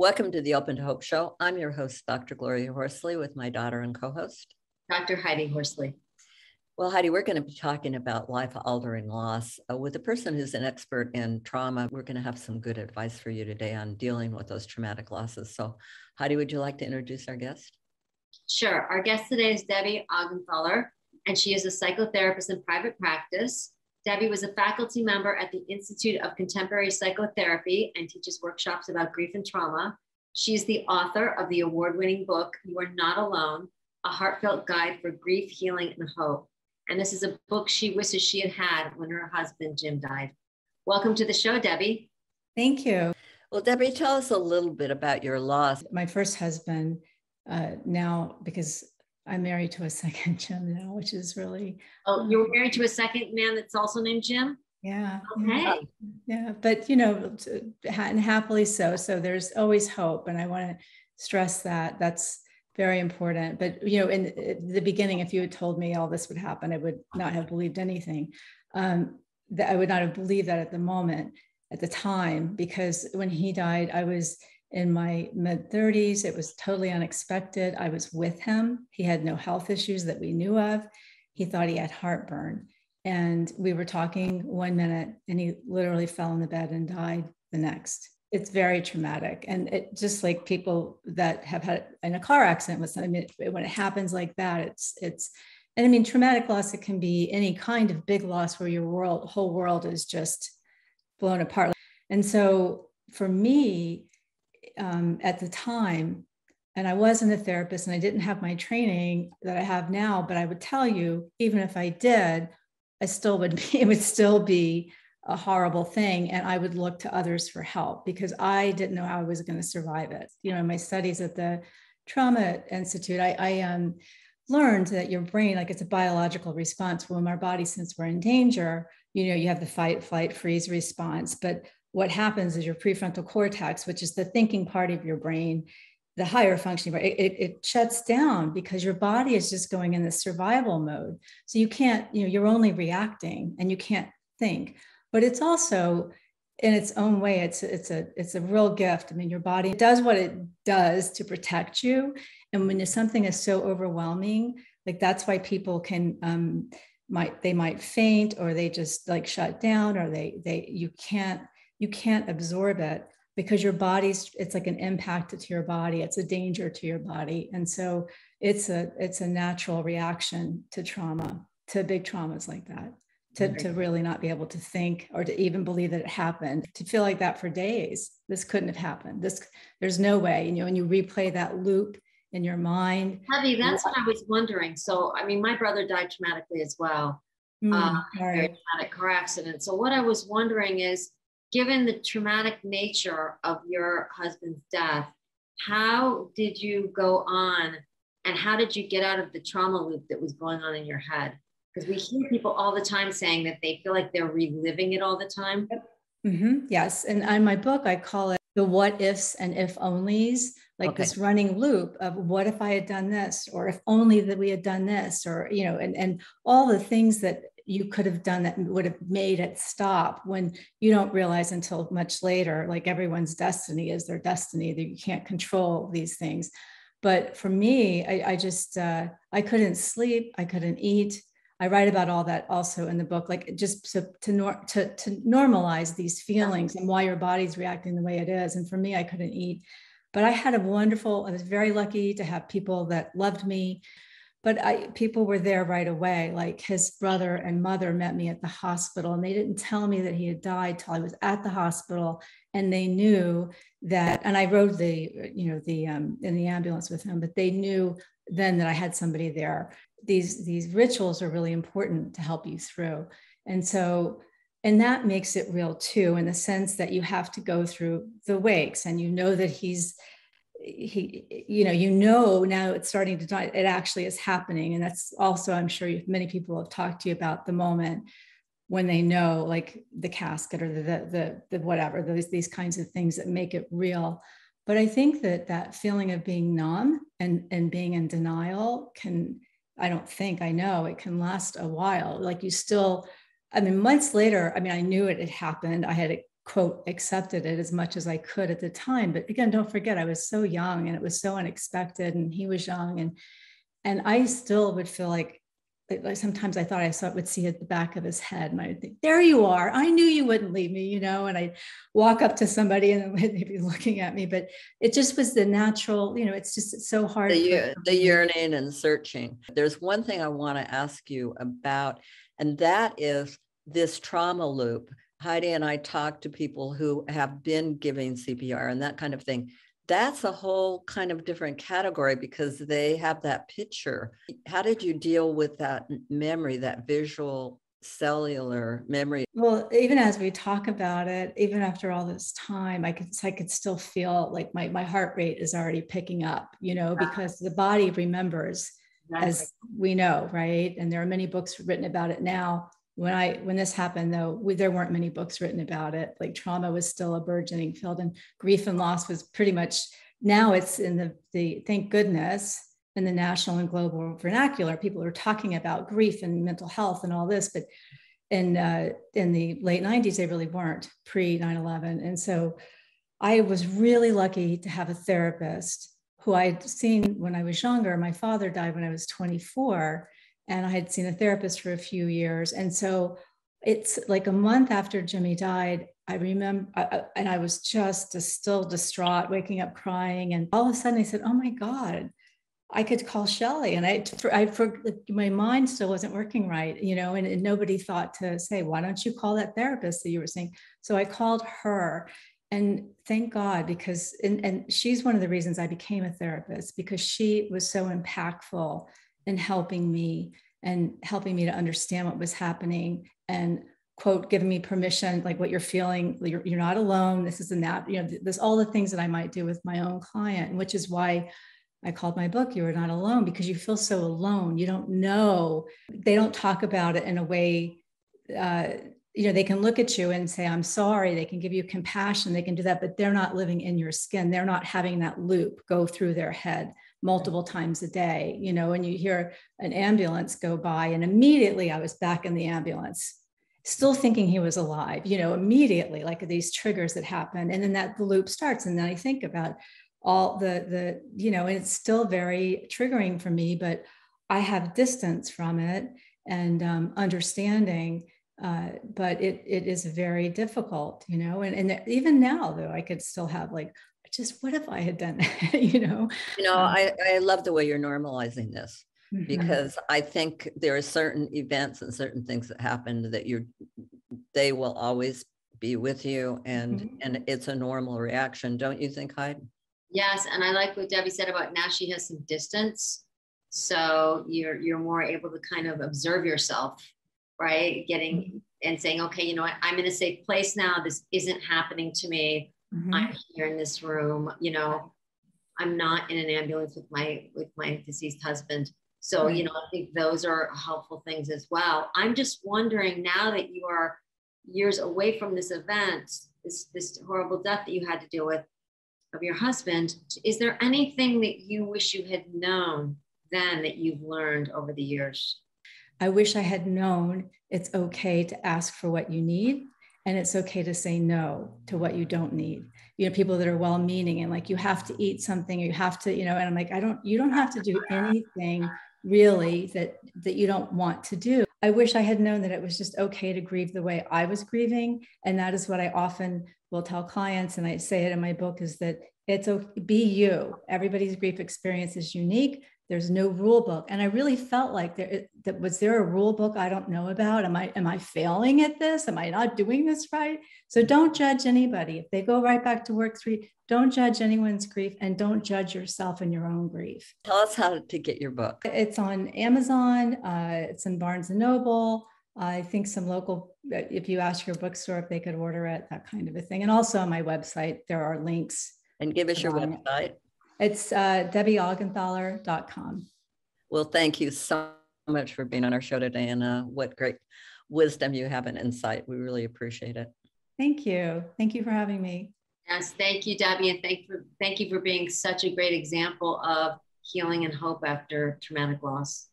Welcome to the Open to Hope Show. I'm your host, Dr. Gloria Horsley, with my daughter and co host, Dr. Heidi Horsley. Well, Heidi, we're going to be talking about life altering loss. Uh, with a person who's an expert in trauma, we're going to have some good advice for you today on dealing with those traumatic losses. So, Heidi, would you like to introduce our guest? Sure. Our guest today is Debbie Augenthaler, and she is a psychotherapist in private practice. Debbie was a faculty member at the Institute of Contemporary Psychotherapy and teaches workshops about grief and trauma. She's the author of the award winning book, You Are Not Alone A Heartfelt Guide for Grief, Healing, and Hope. And this is a book she wishes she had had when her husband, Jim, died. Welcome to the show, Debbie. Thank you. Well, Debbie, tell us a little bit about your loss. My first husband, uh, now, because I'm married to a second Jim now, which is really. Oh, you were married to a second man that's also named Jim? Yeah. Okay. Yeah, yeah. but you know, and happily so. So there's always hope, and I want to stress that that's very important. But you know, in the beginning, if you had told me all this would happen, I would not have believed anything. Um, that I would not have believed that at the moment, at the time, because when he died, I was in my mid 30s. It was totally unexpected. I was with him. He had no health issues that we knew of. He thought he had heartburn. And we were talking one minute, and he literally fell in the bed and died the next. It's very traumatic. And it just like people that have had in a car accident with something, when it happens like that, it's, it's, and I mean, traumatic loss, it can be any kind of big loss where your world, whole world is just blown apart. And so for me, um, at the time, and I wasn't a therapist and I didn't have my training that I have now, but I would tell you, even if I did, I still would be, it would still be a horrible thing. And I would look to others for help because I didn't know how I was going to survive it. You know, in my studies at the Trauma Institute, I, I um, learned that your brain, like it's a biological response when our body, since we're in danger, you know, you have the fight, flight, freeze response. But what happens is your prefrontal cortex, which is the thinking part of your brain, the higher functioning, it, it, it, shuts down because your body is just going in the survival mode. So you can't, you know, you're only reacting and you can't think. But it's also in its own way, it's it's a it's a real gift. I mean, your body does what it does to protect you. And when something is so overwhelming, like that's why people can um, might they might faint or they just like shut down or they they you can't you can't absorb it because your body's it's like an impact to your body. It's a danger to your body. And so it's a it's a natural reaction to trauma to big traumas like that to, to really not be able to think or to even believe that it happened to feel like that for days. This couldn't have happened. This there's no way you know and you replay that loop in your mind. Heavy, that's what i was wondering. So i mean my brother died traumatically as well. Mm, uh, right. traumatic car accident. So what i was wondering is given the traumatic nature of your husband's death, how did you go on and how did you get out of the trauma loop that was going on in your head? Because we hear people all the time saying that they feel like they're reliving it all the time. Mm-hmm. Yes. And in my book, I call it the what ifs and if onlys, like okay. this running loop of what if I had done this, or if only that we had done this, or, you know, and, and all the things that you could have done that would have made it stop when you don't realize until much later like everyone's destiny is their destiny that you can't control these things. But for me i, I just uh, i couldn't sleep i couldn't eat. I write about all that also in the book like just to to, nor- to, to normalize these feelings and why your body's reacting the way it is. And for me i couldn't eat. But i had a wonderful i was very lucky to have people that loved me but I, people were there right away. Like his brother and mother met me at the hospital, and they didn't tell me that he had died till I was at the hospital. And they knew that, and I rode the, you know, the um, in the ambulance with him. But they knew then that I had somebody there. These these rituals are really important to help you through, and so and that makes it real too, in the sense that you have to go through the wakes, and you know that he's he you know you know now it's starting to die it actually is happening and that's also i'm sure many people have talked to you about the moment when they know like the casket or the the the, the whatever those these kinds of things that make it real. But i think that that feeling of being numb and and being in denial can i don't think i know it can last a while. Like you still i mean months later i mean i knew it had happened. I had quote accepted it as much as I could at the time. But again, don't forget I was so young and it was so unexpected and he was young and and I still would feel like, sometimes I thought I saw would see at the back of his head and I would think, there you are. I knew you wouldn't leave me, you know, and I'd walk up to somebody and they'd be looking at me, but it just was the natural, you know, it's just it's so hard. The, the yearning and searching. There's one thing I want to ask you about, and that is this trauma loop Heidi and I talk to people who have been giving CPR and that kind of thing. That's a whole kind of different category because they have that picture. How did you deal with that memory, that visual cellular memory? Well, even as we talk about it, even after all this time, I could I could still feel like my my heart rate is already picking up, you know, because the body remembers as we know, right? And there are many books written about it now when I when this happened though, we, there weren't many books written about it. Like trauma was still a burgeoning field, and grief and loss was pretty much now it's in the the thank goodness in the national and global vernacular. People are talking about grief and mental health and all this, but in uh, in the late 90s they really weren't pre 9/11, and so I was really lucky to have a therapist who I'd seen when I was younger. My father died when I was 24 and I had seen a therapist for a few years. And so it's like a month after Jimmy died, I remember, I, and I was just still distraught, waking up crying. And all of a sudden I said, Oh my God, I could call Shelly. And I, I, for, my mind still wasn't working right, you know, and, and nobody thought to say, Why don't you call that therapist that you were seeing? So I called her. And thank God, because, and, and she's one of the reasons I became a therapist because she was so impactful in helping me and helping me to understand what was happening and quote giving me permission like what you're feeling you're, you're not alone. This is and that you know there's all the things that i might do with my own client which is why i called my book you are not alone because you feel so alone. You don't know. They don't talk about it in a way uh, you know they can look at you and say i'm sorry. They can give you compassion. They can do that but they're not living in your skin. They're not having that loop go through their head multiple times a day, you know, and you hear an ambulance go by, and immediately I was back in the ambulance, still thinking he was alive, you know, immediately, like these triggers that happen. And then that loop starts. And then I think about all the, the, you know, and it's still very triggering for me, but I have distance from it and um, understanding. Uh, but it it is very difficult, you know, and, and even now though I could still have like just what if I had done that? you know? You know, um, I, I love the way you're normalizing this mm-hmm. because I think there are certain events and certain things that happen that you're they will always be with you and mm-hmm. and it's a normal reaction, don't you think, Heidi? Yes, and I like what Debbie said about now she has some distance. So you're you're more able to kind of observe yourself, right? Getting mm-hmm. and saying, okay, you know what, I'm in a safe place now. This isn't happening to me mm-hmm. i'm here in this room you know i'm not in an ambulance with my with my deceased husband. So you know i think those are helpful things as well. I'm just wondering now that you are years away from this event this this horrible death that you had to deal with of your husband is there anything that you wish you had known then that you've learned over the years? I wish i had known it's okay to ask for what you need and it's okay to say no to what you don't need. You know people that are well meaning and like you have to eat something or you have to you know and i'm like i don't you don't have to do anything really that that you don't want to do. I wish i had known that it was just okay to grieve the way i was grieving. And that is what i often will tell clients and i say it in my book is that it's okay be you. Everybody's grief experience is unique there's no rule book. And i really felt like there that was there a rule book i don't know about? Am i am i failing at this? Am i not doing this right? So don't judge anybody. If they go right back to work three don't judge anyone's grief and don't judge yourself in your own grief. Tell us how to get your book. It's on amazon uh, it's in barnes and noble. I think some local if you ask your bookstore if they could order it that kind of a thing. And also on my website there are links and give us your website It's uh, debbieaugenthaler.com. Well, thank you so much for being on our show today and uh, what great wisdom you have and insight. We really appreciate it. Thank you. Thank you for having me. Yes, thank you, Debbie, and thank for thank you for being such a great example of healing and hope after traumatic loss.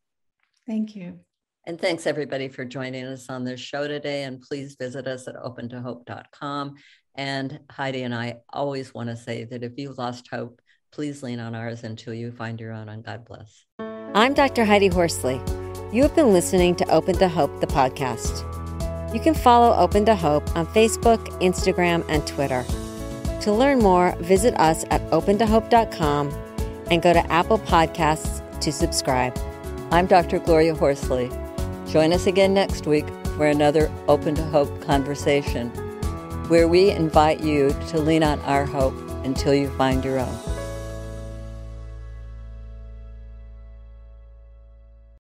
Thank you. And thanks everybody for joining us on this show today. And please visit us at opentohope.com. And Heidi and I always want to say that if you lost hope, please lean on ours until you find your own. And God bless. I'm Dr. Heidi Horsley. You have been listening to Open to Hope, the podcast. You can follow Open to Hope on Facebook, Instagram, and Twitter. To learn more, visit us at opentohope.com and go to Apple Podcasts to subscribe. I'm Dr. Gloria Horsley. Join us again next week for another Open to Hope conversation, where we invite you to lean on our hope until you find your own.